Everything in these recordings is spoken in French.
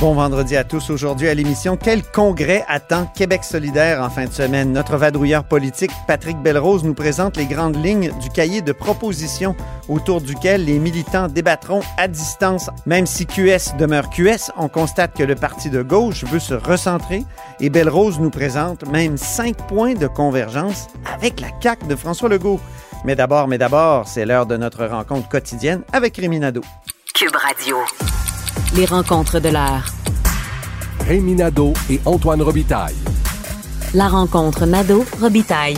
Bon vendredi à tous. Aujourd'hui à l'émission, quel congrès attend Québec solidaire en fin de semaine? Notre vadrouilleur politique, Patrick Belrose, nous présente les grandes lignes du cahier de propositions autour duquel les militants débattront à distance. Même si QS demeure QS, on constate que le parti de gauche veut se recentrer et Belrose nous présente même cinq points de convergence avec la CAQ de François Legault. Mais d'abord, mais d'abord, c'est l'heure de notre rencontre quotidienne avec Rémi Nadeau. Cube Radio. Les rencontres de l'heure. Rémi Nadeau et Antoine Robitaille. La rencontre Nadeau-Robitaille.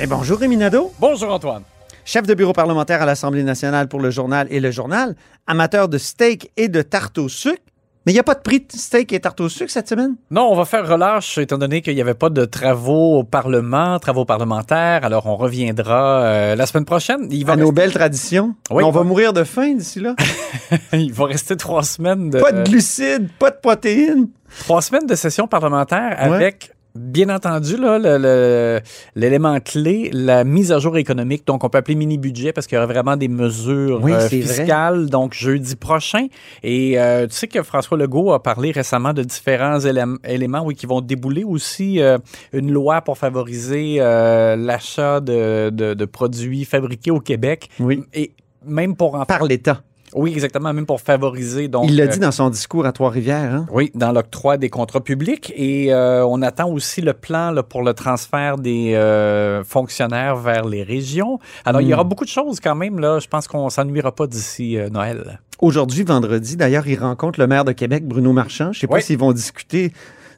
Et bonjour Rémi Nadeau. Bonjour Antoine. chef de bureau parlementaire à l'Assemblée nationale pour le journal et le journal, amateur de steak et de tarte au sucre. Mais il n'y a pas de prix de steak et tarte au sucre cette semaine? Non, on va faire relâche étant donné qu'il n'y avait pas de travaux au Parlement, travaux parlementaires. Alors, on reviendra euh, la semaine prochaine. Il va à nos belles traditions. Oui, on va oui. mourir de faim d'ici là. Il va rester trois semaines de Pas de glucides, pas de protéines. trois semaines de session parlementaire avec. Bien entendu, là, le- le- l'élément clé, la mise à jour économique, donc on peut appeler mini-budget parce qu'il y aura vraiment des mesures Oui, euh, c'est vrai. fiscales, donc jeudi prochain. Et euh, tu sais que François Legault a parlé récemment de différents élém- éléments oui, qui vont débouler aussi euh, une loi pour favoriser euh, l'achat de, de- de produits fabriqués au Québec. Oui. Et même pour en Par l'État. Oui, exactement, même pour favoriser. Donc, Il l'a euh, dit dans son discours à Trois-Rivières. Hein? oui, dans l'octroi des contrats publics. Et euh, on attend aussi le plan là, pour le transfert des euh, fonctionnaires vers les régions. Alors, il y Hmm. aura beaucoup de choses quand même. Là. Je pense qu'on s'ennuiera pas d'ici Noël. Aujourd'hui, vendredi, d'ailleurs, il rencontre le maire de Québec, Bruno Marchand. Je ne sais pas Oui. s'ils vont discuter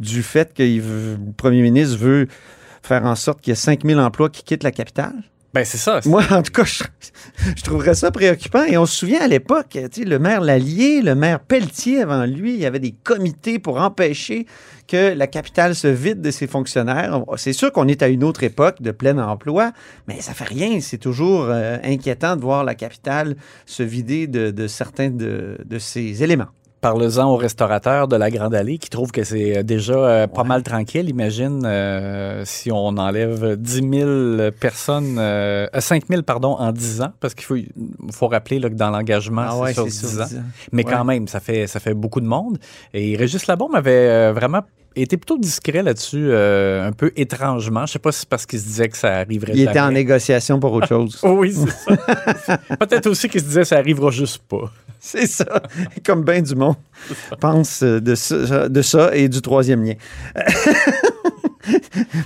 du fait que le premier ministre veut faire en sorte qu'il y ait 5000 emplois qui quittent la capitale. Ben, c'est ça. Moi, en tout cas, je, je trouverais ça préoccupant. Et on se souvient à l'époque, tu sais, le maire Lallier, le maire Pelletier avant lui, il y avait des comités pour empêcher que la capitale se vide de ses fonctionnaires. C'est sûr qu'on est à une autre époque de plein emploi, mais ça fait rien. C'est toujours euh, inquiétant de voir la capitale se vider de, de certains de, de ses éléments. Parle-en aux restaurateurs de la Grande Allée qui trouvent que c'est euh, déjà euh, pas mal tranquille. Imagine euh, si on enlève 10 000 personnes, euh, 5 000 pardon, en 10 ans, parce qu'il faut, faut rappeler là, que dans l'engagement, c'est sur 10 ans. Mais Ouais. quand même, ça fait, ça fait beaucoup de monde. Et Régis Labombe avait vraiment été plutôt discret là-dessus, euh, un peu étrangement. Je sais pas si c'est parce qu'il se disait que ça arriverait Il était en négociation pour autre chose. Oui, c'est ça. Peut-être aussi qu'il se disait que ça arrivera juste pas. C'est ça. Comme bien du monde pense euh, de ça, de ça et du troisième lien.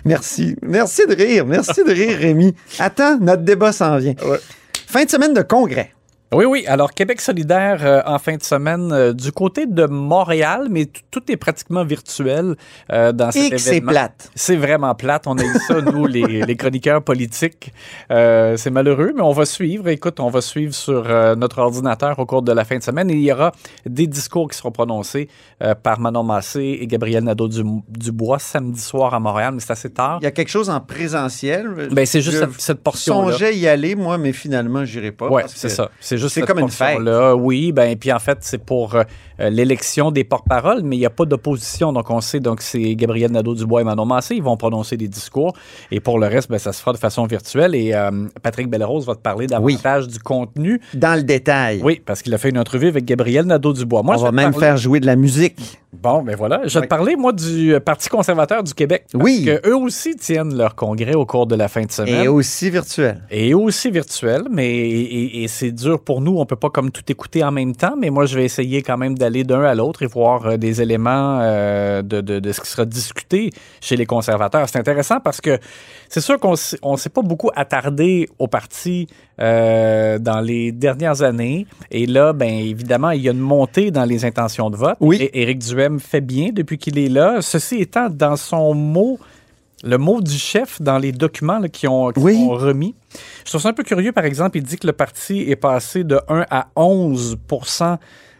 Merci. Merci de rire. Merci de rire, Rémi. Attends, notre débat s'en vient. Fin de semaine de congrès. Oui, oui. Alors, Québec solidaire euh, en fin de semaine euh, du côté de Montréal, mais tout est pratiquement virtuel euh, dans cet Et que c'est événement. plate. C'est vraiment plate. On a eu ça, nous, les, les chroniqueurs politiques. Euh, c'est malheureux, mais on va suivre. Écoute, on va suivre sur notre ordinateur au cours de la fin de semaine. Et il y aura des discours qui seront prononcés par Manon Massé et Gabriel Nadeau-Dubois samedi soir à Montréal, mais c'est assez tard. Il y a quelque chose en présentiel. Ben, c'est juste cette, cette portion-là. songeais y aller, moi, mais finalement, j'irai pas. Oui, c'est ça. C'est juste c'est cette comme une fête. portion-là. Oui, ben puis en fait, c'est pour euh, euh, l'élection des porte-paroles, mais il n'y a pas d'opposition. Donc, on sait, donc c'est Gabriel Nadeau-Dubois et Manon Massé. Ils vont prononcer des discours. Et pour le reste, ben, ça se fera de façon virtuelle. Et euh, Patrick Belrose va te parler davantage du contenu. Dans le détail. Oui, parce qu'il a fait une entrevue avec Gabriel Nadeau-Dubois. Moi, On va même parler- faire jouer de la musique. Bon, ben voilà. Je vais Oui. te parler, moi, du Parti conservateur du Québec. Parce Oui. que eux aussi tiennent leur congrès au cours de la fin de semaine. Et aussi virtuel. Et aussi virtuel, mais et, et- et c'est dur pour nous. On peut pas comme tout écouter en même temps, mais moi, je vais essayer quand même d'aller d'un à l'autre et voir euh, des éléments euh, de, de- de ce qui sera discuté chez les conservateurs. C'est intéressant parce que c'est sûr qu'on on s'est pas beaucoup attardé au parti euh, dans les dernières années. Et là, ben évidemment, il y a une montée dans les intentions de vote. Oui. Et Éric Duhem fait bien depuis qu'il est là. Ceci étant, dans son mot, le mot du chef dans les documents là, qui, ont, qui Oui. sont remis. Trouve ça un peu curieux, par exemple, il dit que le parti est passé de 1 à 11%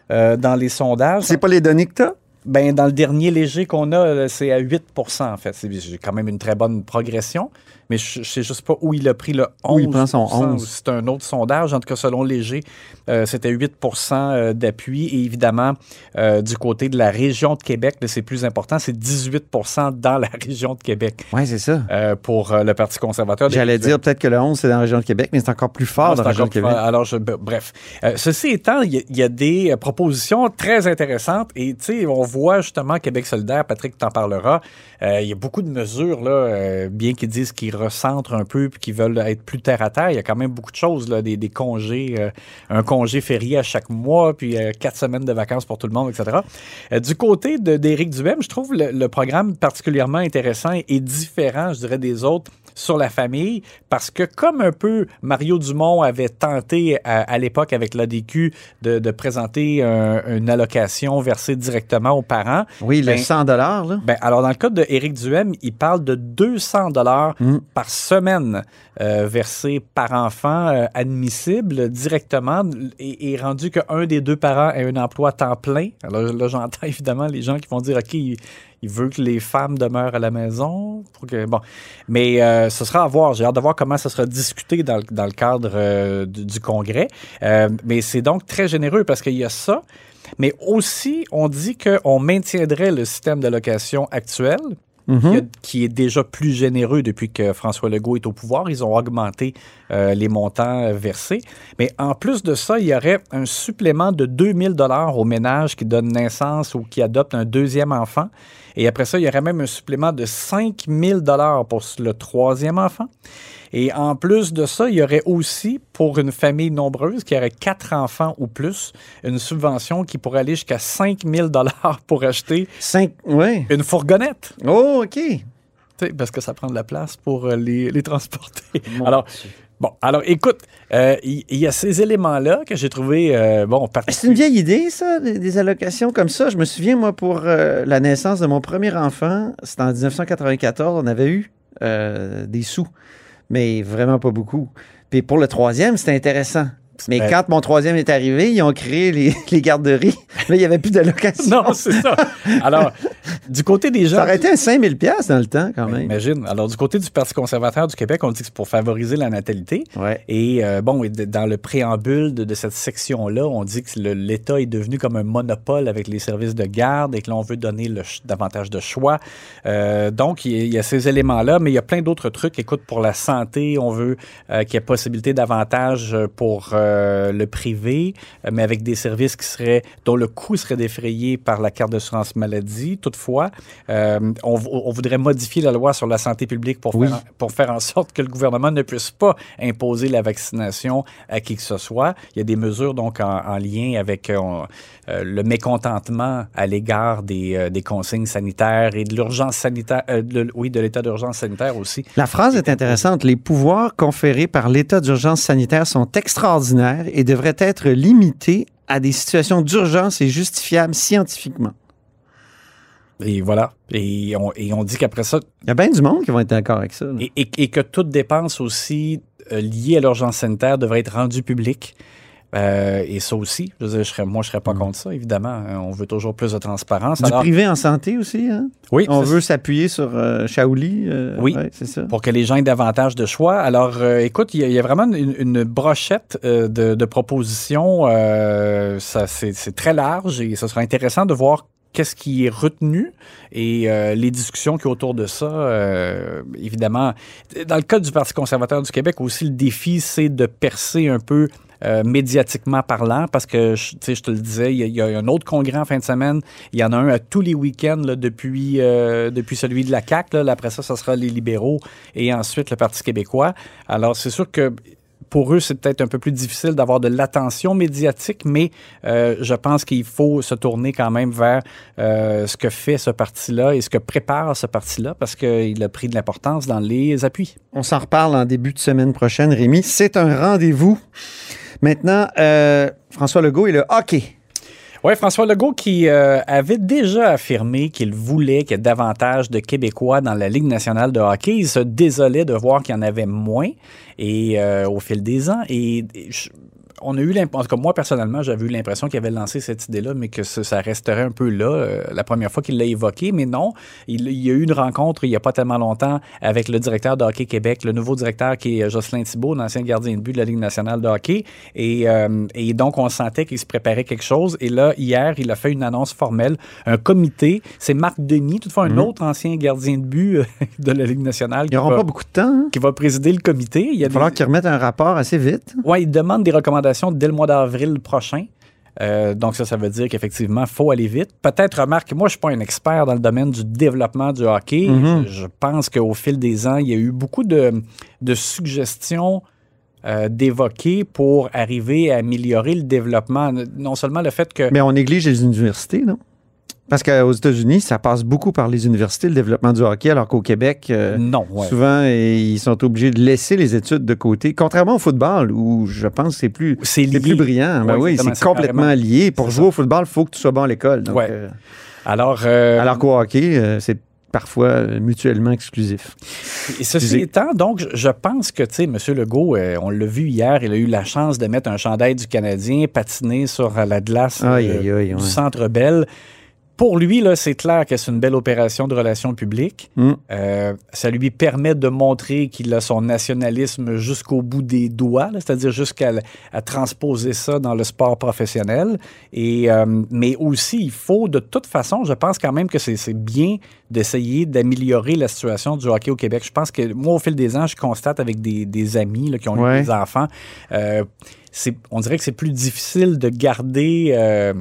euh, dans les sondages. C'est pas les données que t'as? Ben, dans le dernier léger qu'on a, euh, c'est à 8% en fait. C'est quand même une très bonne progression, mais je ne sais juste pas où il a pris le 11 Où il prend son ou 11. C'est un autre sondage. En tout cas, selon Léger, euh, c'était 8 euh, d'appui. Et évidemment, euh, du côté de la région de Québec, c'est plus important, c'est 18% dans la région de Québec Oui, c'est ça. euh, pour le Parti conservateur. J'allais dire peut-être que le 11, c'est dans la région de Québec, mais c'est encore plus fort Non, dans la région de Québec. fort. Alors, je- b- bref. Ceci étant, il y, a- il y a des propositions très intéressantes et, tu sais, on voit justement Québec solidaire, Patrick t'en parlera, euh, il y a beaucoup de mesures, là, euh, bien qu'ils disent qu'ils recentrent un peu puis qu'ils veulent être plus terre à terre, il y a quand même beaucoup de choses, là, des, congés, euh, un congé férié à chaque mois, puis quatre semaines de vacances pour tout le monde, etc. Du côté d'Éric Duhem, je trouve le programme particulièrement intéressant et différent, je dirais, des autres sur la famille, parce que comme un peu Mario Dumont avait tenté à, à l'époque avec l'ADQ de, de présenter un- une allocation versée directement aux parents, Oui, le Ben, 100 là. ben, alors, dans le cas de Éric Duhem, il parle de 200 dollars Mm. par semaine euh, versés par enfant euh, admissible directement et, et rendu qu'un des deux parents ait un emploi à temps plein. Alors là, j'entends évidemment les gens qui vont dire, OK, il, veut que les femmes demeurent à la maison. Pour que, bon. Mais euh, ce sera à voir. J'ai hâte de voir comment ça sera discuté dans, le- dans le cadre euh, du, du Congrès. Euh, mais c'est donc très généreux parce qu'il y a ça. Mais aussi, on dit qu'on maintiendrait le système d'allocation actuel, Mhm. qui, a- qui est déjà plus généreux depuis que François Legault est au pouvoir. Ils ont augmenté euh, les montants euh, versés. Mais en plus de ça, il y aurait un supplément de 2000 dollars aux ménages qui donnent naissance ou qui adoptent un deuxième enfant. Et après ça, il y aurait même un supplément de 5000 dollars pour le troisième enfant. Et en plus de ça, il y aurait aussi, pour une famille nombreuse qui aurait quatre enfants ou plus, une subvention qui pourrait aller jusqu'à 5000 dollars pour acheter 5, oui. une fourgonnette. Oh, OK. Parce que ça prend de la place pour euh, les, les transporter. alors, bon, alors écoute, euh, il y, a ces éléments-là que j'ai trouvé, euh, bon, C'est une vieille idée, ça, des, des allocations comme ça. Je me souviens, moi, pour euh, la naissance de mon premier enfant, c'était en 1994, on avait eu euh, des sous, mais vraiment pas beaucoup. Puis pour le troisième, c'était intéressant. Mais Ben- quand mon troisième est arrivé, ils ont créé les, les garderies. Là, il n'y avait plus d'allocation. Non, c'est ça. Alors, du côté des gens. Ça aurait été un 5000 pièces dans le temps, quand Ben, même. Imagine. Alors, du côté du Parti conservateur du Québec, on dit que c'est pour favoriser la natalité. Ouais. Et euh, bon, dans le préambule de, de cette section-là, on dit que l'État est devenu comme un monopole avec les services de garde et que l'on veut donner le davantage de choix. Euh, donc, il y, a- il y a ces éléments-là, mais il y a plein d'autres trucs. Écoute, pour la santé, on veut euh, qu'il y ait possibilité d'avantages pour euh, le privé, euh, mais avec des services qui seraient dont le coût serait défrayé par la carte d'assurance maladie. Toutefois, euh, on, on voudrait modifier la loi sur la santé publique pour, Oui. faire, pour faire en sorte que le gouvernement ne puisse pas imposer la vaccination à qui que ce soit. Il y a des mesures donc en, en lien avec on- euh, le mécontentement à l'égard des, des consignes sanitaires et de l'urgence sanitaire, de- oui, de l'état d'urgence sanitaire aussi. La phrase est intéressante. Les pouvoirs conférés par l'état d'urgence sanitaire sont extraordinaires et devraient être limités à des situations d'urgence et justifiables scientifiquement. Et voilà. Et on, et on dit qu'après ça, Il y a bien du monde qui vont être d'accord avec ça. là. et, et- et que toute dépense aussi euh, liée à l'urgence sanitaire devrait être rendue publique. Euh, et ça aussi, je veux dire, je serais, moi, je serais pas contre ça, évidemment. Euh, On veut toujours plus de transparence. Du Alors, privé en santé aussi, hein? oui, On veut s'appuyer sur euh, Shaoli. euh, Oui. ouais, c'est ça. pour que les gens aient davantage de choix. Alors, écoute, il y, a- il y a vraiment une, une brochette de, de propositions. ça, c'est, c'est très large et ce sera intéressant de voir qu'est-ce qui est retenu et euh, les discussions qui autour de ça. euh, évidemment, dans le cas du Parti conservateur du Québec aussi, le défi, c'est de percer un peu euh, médiatiquement parlant, parce que, tu sais, je te le disais, il y, a, un autre congrès en fin de semaine. Il y en a un à tous les week-ends depuis, euh, depuis celui de la CAQ. Là. Après ça, ce sera les libéraux et ensuite le Parti québécois. Alors, c'est sûr que pour eux, c'est peut-être un peu plus difficile d'avoir de l'attention médiatique, mais euh, je pense qu'il faut se tourner quand même vers ce que fait ce parti-là et ce que prépare ce parti-là, parce qu'il a pris de l'importance dans les appuis. On s'en reparle en début de semaine prochaine, Rémi. C'est un rendez-vous. Maintenant, euh, François Legault et le hockey. Oui, François Legault qui euh, avait déjà affirmé qu'il voulait qu'il y ait davantage de Québécois dans la Ligue nationale de hockey. Il se désolait de voir qu'il y en avait moins et euh, au fil des ans. Et, je- on a eu l'impression, cas moi personnellement, j'avais eu l'impression qu'il avait lancé cette idée-là, mais que ça, ça resterait un peu là euh, la première fois qu'il l'a évoqué. Mais non, il, il y a eu une rencontre il n'y a pas tellement longtemps avec le directeur de Hockey Québec, le nouveau directeur qui est Jocelyn Thibault, l'ancien gardien de but de la Ligue nationale de hockey. Et, euh, et donc, on sentait qu'il se préparait quelque chose. Et là, hier, il a fait une annonce formelle, un comité. C'est Marc Denis, toutefois un autre ancien gardien de but euh, de la Ligue nationale. Ils n'auront pas beaucoup de temps. hein? qui va présider le comité. Il, y a Il va falloir qu'ils remettent un rapport assez vite. Ouais, il demande des recommandations dès le mois d'avril prochain. Euh, donc ça, ça veut dire qu'effectivement, il faut aller vite. Peut-être, remarque, moi, je suis pas un expert dans le domaine du développement du hockey. Mhm. je, je pense qu'au fil des ans, il y a eu beaucoup de, de suggestions euh, d'évoquer pour arriver à améliorer le développement. Non seulement le fait que... Mais on néglige les universités, non? Parce qu'aux États-Unis, ça passe beaucoup par les universités, le développement du hockey, alors qu'au Québec, euh, non, ouais. souvent, ils sont obligés de laisser les études de côté. Contrairement au football, où je pense que c'est plus, C'est plus brillant. Ben oui, c'est complètement carrément- lié. Pour jouer au football, il faut que tu sois bon à l'école. Ouais. euh, Alors, euh, alors qu'au hockey, euh, c'est parfois euh, mutuellement exclusif. Et ceci étant, donc, je- pense que, tu sais, M. Legault, euh, on l'a vu hier, il a eu la chance de mettre un chandail du Canadien, patiner sur euh, la glace Aïe, euh, aïe, aïe, ouais. du Centre Bell. Pour lui, là, c'est clair que c'est une belle opération de relations publiques. Mm. Euh, ça lui permet de montrer qu'il a son nationalisme jusqu'au bout des doigts, c'est-à-dire jusqu'à à transposer ça dans le sport professionnel. Et, euh, mais aussi, il faut, de toute façon, je pense quand même que c'est bien d'essayer d'améliorer la situation du hockey au Québec. Je pense que moi, au fil des ans, je constate avec des, des amis là, qui ont Ouais. eu des enfants, euh, on dirait que c'est plus difficile de garder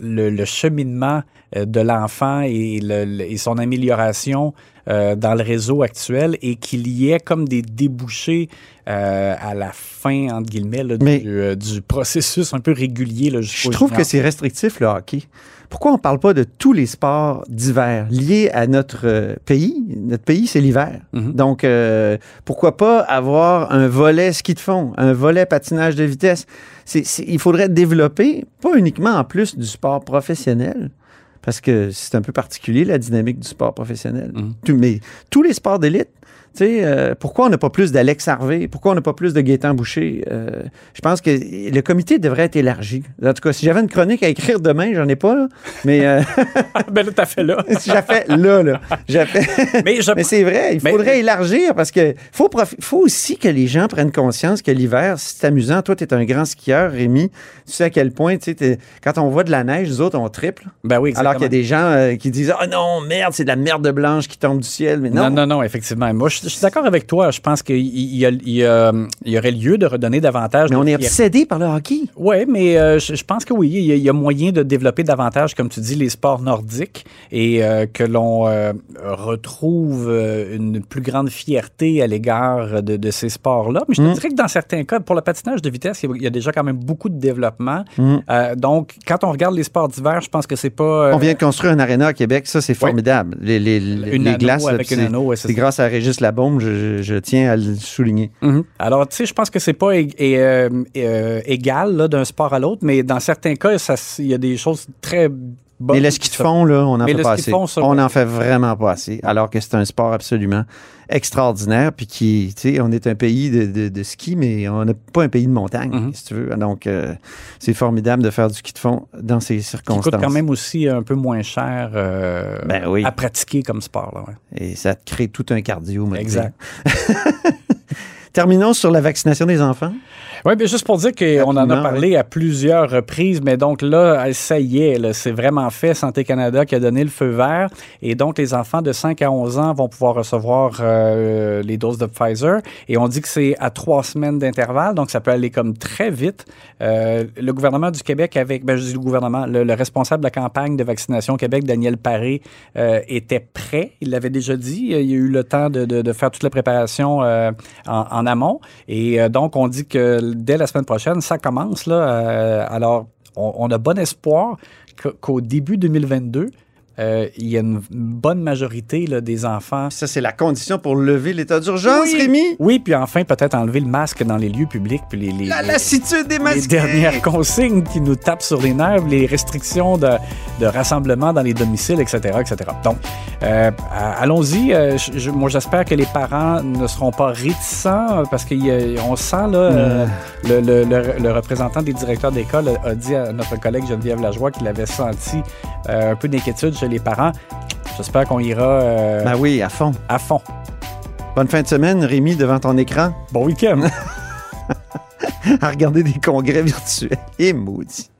le, le cheminement euh, de l'enfant et, le- et son amélioration euh, dans le réseau actuel et qu'il y ait comme des débouchés euh, à la fin, entre guillemets, là, Mais- du, euh, du processus un peu régulier. Là, Je trouve que c'est restrictif, le hockey. Pourquoi on ne parle pas de tous les sports d'hiver liés à notre euh, pays? Notre pays, c'est l'hiver. Mhm. Donc, euh, pourquoi pas avoir un volet ski de fond, un volet patinage de vitesse? Il faudrait développer, pas uniquement en plus du sport professionnel, parce que c'est un peu particulier, la dynamique du sport professionnel. Tout- mais tous les sports d'élite, sais, euh, pourquoi on n'a pas plus d'Alex Harvey? Pourquoi on n'a pas plus de Gaétan Boucher? Euh, je pense que le comité devrait être élargi. En tout cas, si j'avais une chronique à écrire demain, j'en ai pas, là. Mais euh, ben là, t'as fait là. si j'avais fait là, là. Fait- Mais je mais c'est vrai, il Mais- faudrait élargir parce que faut, aussi que les gens prennent conscience que l'hiver, c'est amusant. Toi, tu es un grand skieur, Rémi. Tu sais à quel point, tu sais, t'es- quand on voit de la neige, nous autres, on triple. Ben oui, Alors qu'il y a des gens euh, qui disent Ah non, merde, c'est de la merde blanche qui tombe du ciel. Mais non. Non, non, non, effectivement. Moi, je, je suis d'accord avec toi. Je pense qu'il il y, aurait lieu de redonner davantage. Mais de on est obsédé par le hockey. Oui, mais euh, je, je pense que oui, il y, a, il y a moyen de développer davantage, comme tu dis, les sports nordiques et euh, que l'on euh, retrouve une plus grande fierté à l'égard de, de ces sports-là. Mais je te Mm. dirais que dans certains cas, pour le patinage de vitesse, il y a, déjà quand même beaucoup de développement. Mm. Donc, quand on regarde les sports d'hiver, je pense que c'est pas... On vient de construire un aréna à Québec, ça c'est formidable. Les, les, les- Une les glaces, c'est- ouais, grâce à Régis Labaume, je, tiens à le souligner. Mhm. Alors, tu sais, je pense que c'est pas égal d'un sport à l'autre, mais dans certains cas, il y a des choses très bonnes. Mais le ski de fond, là, on n'en fait pas assez. fond, ça, on n'en fait vraiment pas assez. Alors que c'est un sport absolument extraordinaire. Puis qui, tu sais, on est un pays de, de- de ski, mais on n'est pas un pays de montagne, Mhm. si tu veux. Donc, euh, c'est formidable de faire du ski de fond dans ces circonstances. coûte quand même aussi un peu moins cher euh, Ben oui. à pratiquer comme sport. Là, ouais. Et ça te crée tout un cardio. Exact. Terminons sur la vaccination des enfants. Oui, bien juste pour dire qu'on en a parlé à plusieurs reprises, mais donc là, ça y est, c'est vraiment fait. Santé Canada qui a donné le feu vert. Et donc, les enfants de 5 à 11 ans vont pouvoir recevoir euh, les doses de Pfizer. Et on dit que c'est à trois semaines d'intervalle, donc ça peut aller comme très vite. Euh, le gouvernement du Québec, avec, ben, je dis le gouvernement, le, le responsable de la campagne de vaccination au Québec, Daniel Paré, euh, était prêt. Il l'avait déjà dit. Il y a eu le temps de, de- de faire toute la préparation en, amont. Et euh, donc, on dit que dès la semaine prochaine, ça commence. Euh, alors, on, a bon espoir qu'au début 2022, euh, il y a une bonne majorité là, des enfants. Ça, c'est la condition pour lever l'état d'urgence, oui, Rémi? Oui, puis enfin, peut-être enlever le masque dans les lieux publics. Puis les, les, La les- lassitude des les masques. dernières consignes qui nous tapent sur les nerfs, les restrictions de, de rassemblement dans les domiciles, etc., etc. Donc, euh, allons-y. Euh, je- moi, j'espère que les parents ne seront pas réticents parce qu'on sent, là, euh, le, le- le- le représentant des directeurs d'école a, dit à notre collègue Geneviève Lajoie qu'il avait senti un peu d'inquiétude chez les parents. J'espère qu'on ira euh, Ben oui, à fond. à fond. Bonne fin de semaine, Rémi, devant ton écran, Bon week-end. à regarder des congrès virtuels. Et maudit.